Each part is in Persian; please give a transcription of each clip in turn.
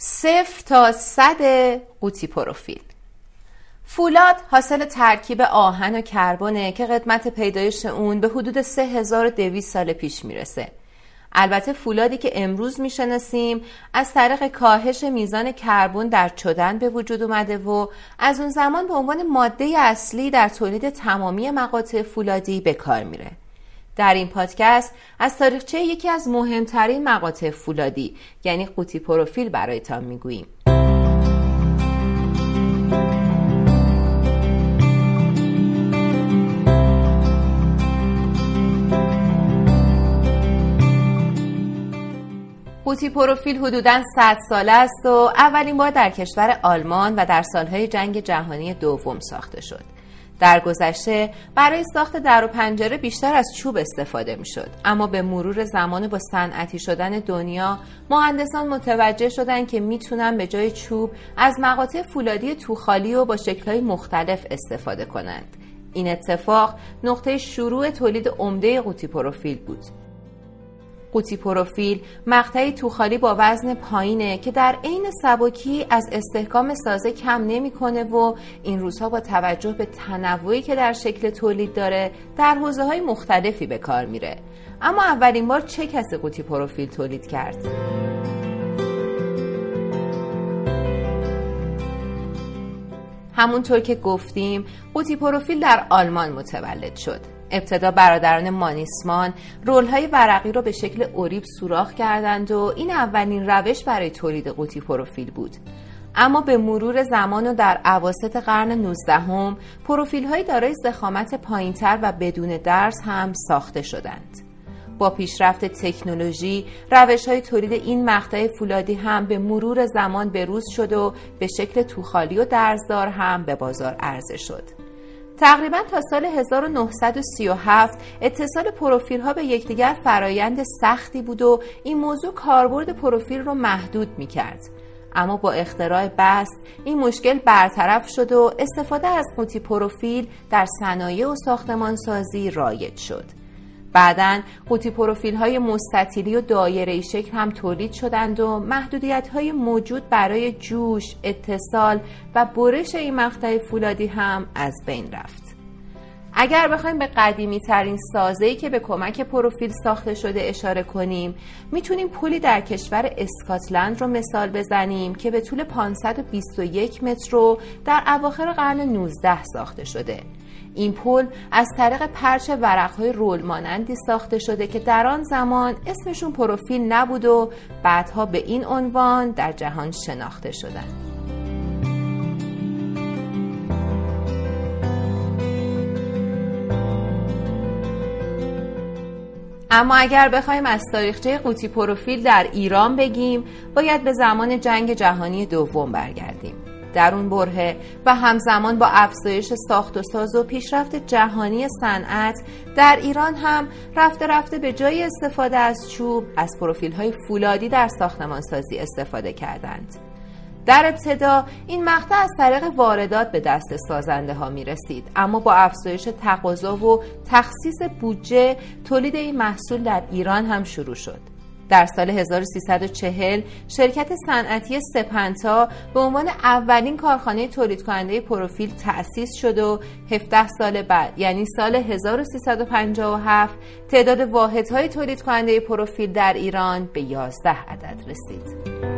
صفر تا صد قوطی پروفیل. فولاد حاصل ترکیب آهن و کربونه که قدمت پیدایش اون به حدود 3200 سال پیش می‌رسه. البته فولادی که امروز می‌شناسیم از طریق کاهش میزان کربن در چدن به وجود اومده و از اون زمان به عنوان ماده اصلی در تولید تمامی مقاطع فولادی به کار میره. در این پادکست از تاریخچه یکی از مهمترین مقاطع فولادی یعنی قوطی پروفیل برایتان می‌گوییم قوطی پروفیل حدوداً 100 ساله است و اولین بار در کشور آلمان و در سالهای جنگ جهانی دوم ساخته شد. در گذشته برای ساخت در و پنجره بیشتر از چوب استفاده می شد اما به مرور زمان با صنعتی شدن دنیا مهندسان متوجه شدند که می‌تونن به جای چوب از مقاطع فولادی توخالی و با شکلهای مختلف استفاده کنند. این اتفاق نقطه شروع تولید عمده قوطی پروفیل بود. قوطی پروفیل مقطعی توخالی با وزن پایینه که در عین سبکی از استحکام سازه کم نمی‌کنه و این روزها با توجه به تنوعی که در شکل تولید داره در حوزه های مختلفی به کار میره اما اولین بار چه کسی قوطی پروفیل تولید کرد؟ همونطور که گفتیم قوطی پروفیل در آلمان متولد شد ابتدا برادران مانیسمان رولهای ورقی رو به شکل اوریب سوراخ کردند و این اولین روش برای تولید قوطی پروفیل بود اما به مرور زمان و در عواسط قرن 19 هم پروفیل های دارای زخامت پایینتر و بدون درس هم ساخته شدند. با پیشرفت تکنولوژی روش های تولید این مقطع فولادی هم به مرور زمان بروز شد و به شکل توخالی و درزدار هم به بازار عرضه شد. تقریبا تا سال 1937 اتصال پروفیل ها به یکدیگر فرایند سختی بود و این موضوع کاربرد پروفیل رو محدود می کرد. اما با اختراع بست این مشکل برطرف شد و استفاده از قوطی پروفیل در صنایع و ساختمانسازی رایج شد. بعدا قوطی پروفیل های مستطیلی و دایره شکل هم تولید شدند و محدودیت های موجود برای جوش، اتصال و برش این مقطع فولادی هم از بین رفت. اگر بخوایم به قدیمی ترین سازه‌ای که به کمک پروفیل ساخته شده اشاره کنیم می‌تونیم پلی در کشور اسکاتلند رو مثال بزنیم که به طول 521 متر رو در اواخر قرن 19 ساخته شده این پل از طریق پرچ ورقهای رول مانندی ساخته شده که در آن زمان اسمشون پروفیل نبود و بعدها به این عنوان در جهان شناخته شدند. اما اگر بخوایم از تاریخچه قوطی پروفیل در ایران بگیم باید به زمان جنگ جهانی دوم برگردیم در اون بره و همزمان با افزایش ساخت و ساز و پیشرفت جهانی صنعت در ایران هم رفته رفته به جای استفاده از چوب از پروفیل های فولادی در ساختمان سازی استفاده کردند. در ابتدا این مقطع از طریق واردات به دست سازنده ها می رسید اما با افزایش تقاضا و تخصیص بودجه تولید این محصول در ایران هم شروع شد. در سال 1340 شرکت صنعتی سپنتا به عنوان اولین کارخانه تولید کننده پروفیل تأسیس شد و 17 سال بعد یعنی سال 1357 تعداد واحدهای تولید کننده پروفیل در ایران به 11 عدد رسید.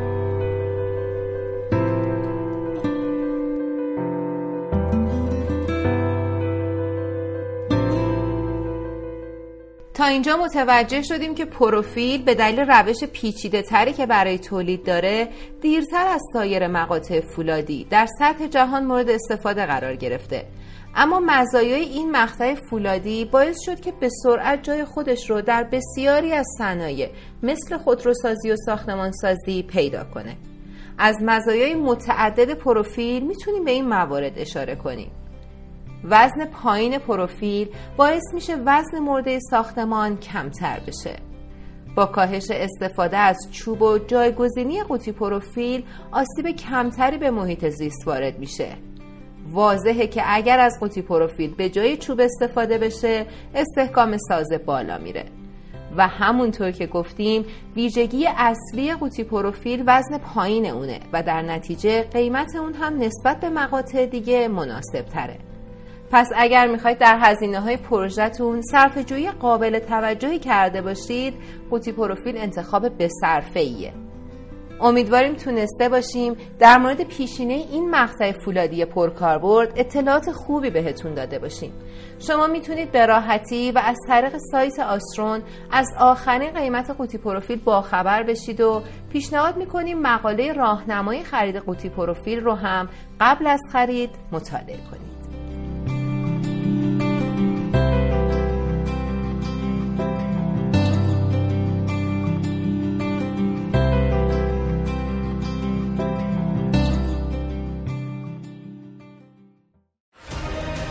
تا اینجا متوجه شدیم که پروفیل به دلیل روش پیچیده تری که برای تولید داره دیرتر از سایر مقاطع فولادی در سطح جهان مورد استفاده قرار گرفته. اما مزایای این مقطع فولادی باعث شد که به سرعت جای خودش رو در بسیاری از صنایع مثل خودروسازی و ساختمانسازی پیدا کنه. از مزایای متعدد پروفیل می‌تونیم به این موارد اشاره کنیم. وزن پایین پروفیل باعث میشه وزن مرده ساختمان کمتر بشه. با کاهش استفاده از چوب و جایگزینی قوطی پروفیل آسیب کمتری به محیط زیست وارد میشه. واضحه که اگر از قوطی پروفیل به جای چوب استفاده بشه استحکام سازه بالا میره. و همونطور که گفتیم ویژگی اصلی قوطی پروفیل وزن پایین اونه و در نتیجه قیمت اون هم نسبت به مقاطع دیگه مناسب تره پس اگر می‌خواید در هزینه های پروژهتون صرف جویی قابل توجهی کرده باشید قوطی پروفیل انتخاب به صرفه امیدواریم تونسته باشیم در مورد پیشینه این مقطع فولادی پرکاربرد اطلاعات خوبی بهتون داده باشیم. شما می‌تونید به راحتی و از طریق سایت آسترون از آخرین قیمت قوطی پروفیل باخبر بشید و پیشنهاد می‌کنیم مقاله راهنمای خرید قوطی پروفیل رو هم قبل از خرید مطالعه کنید.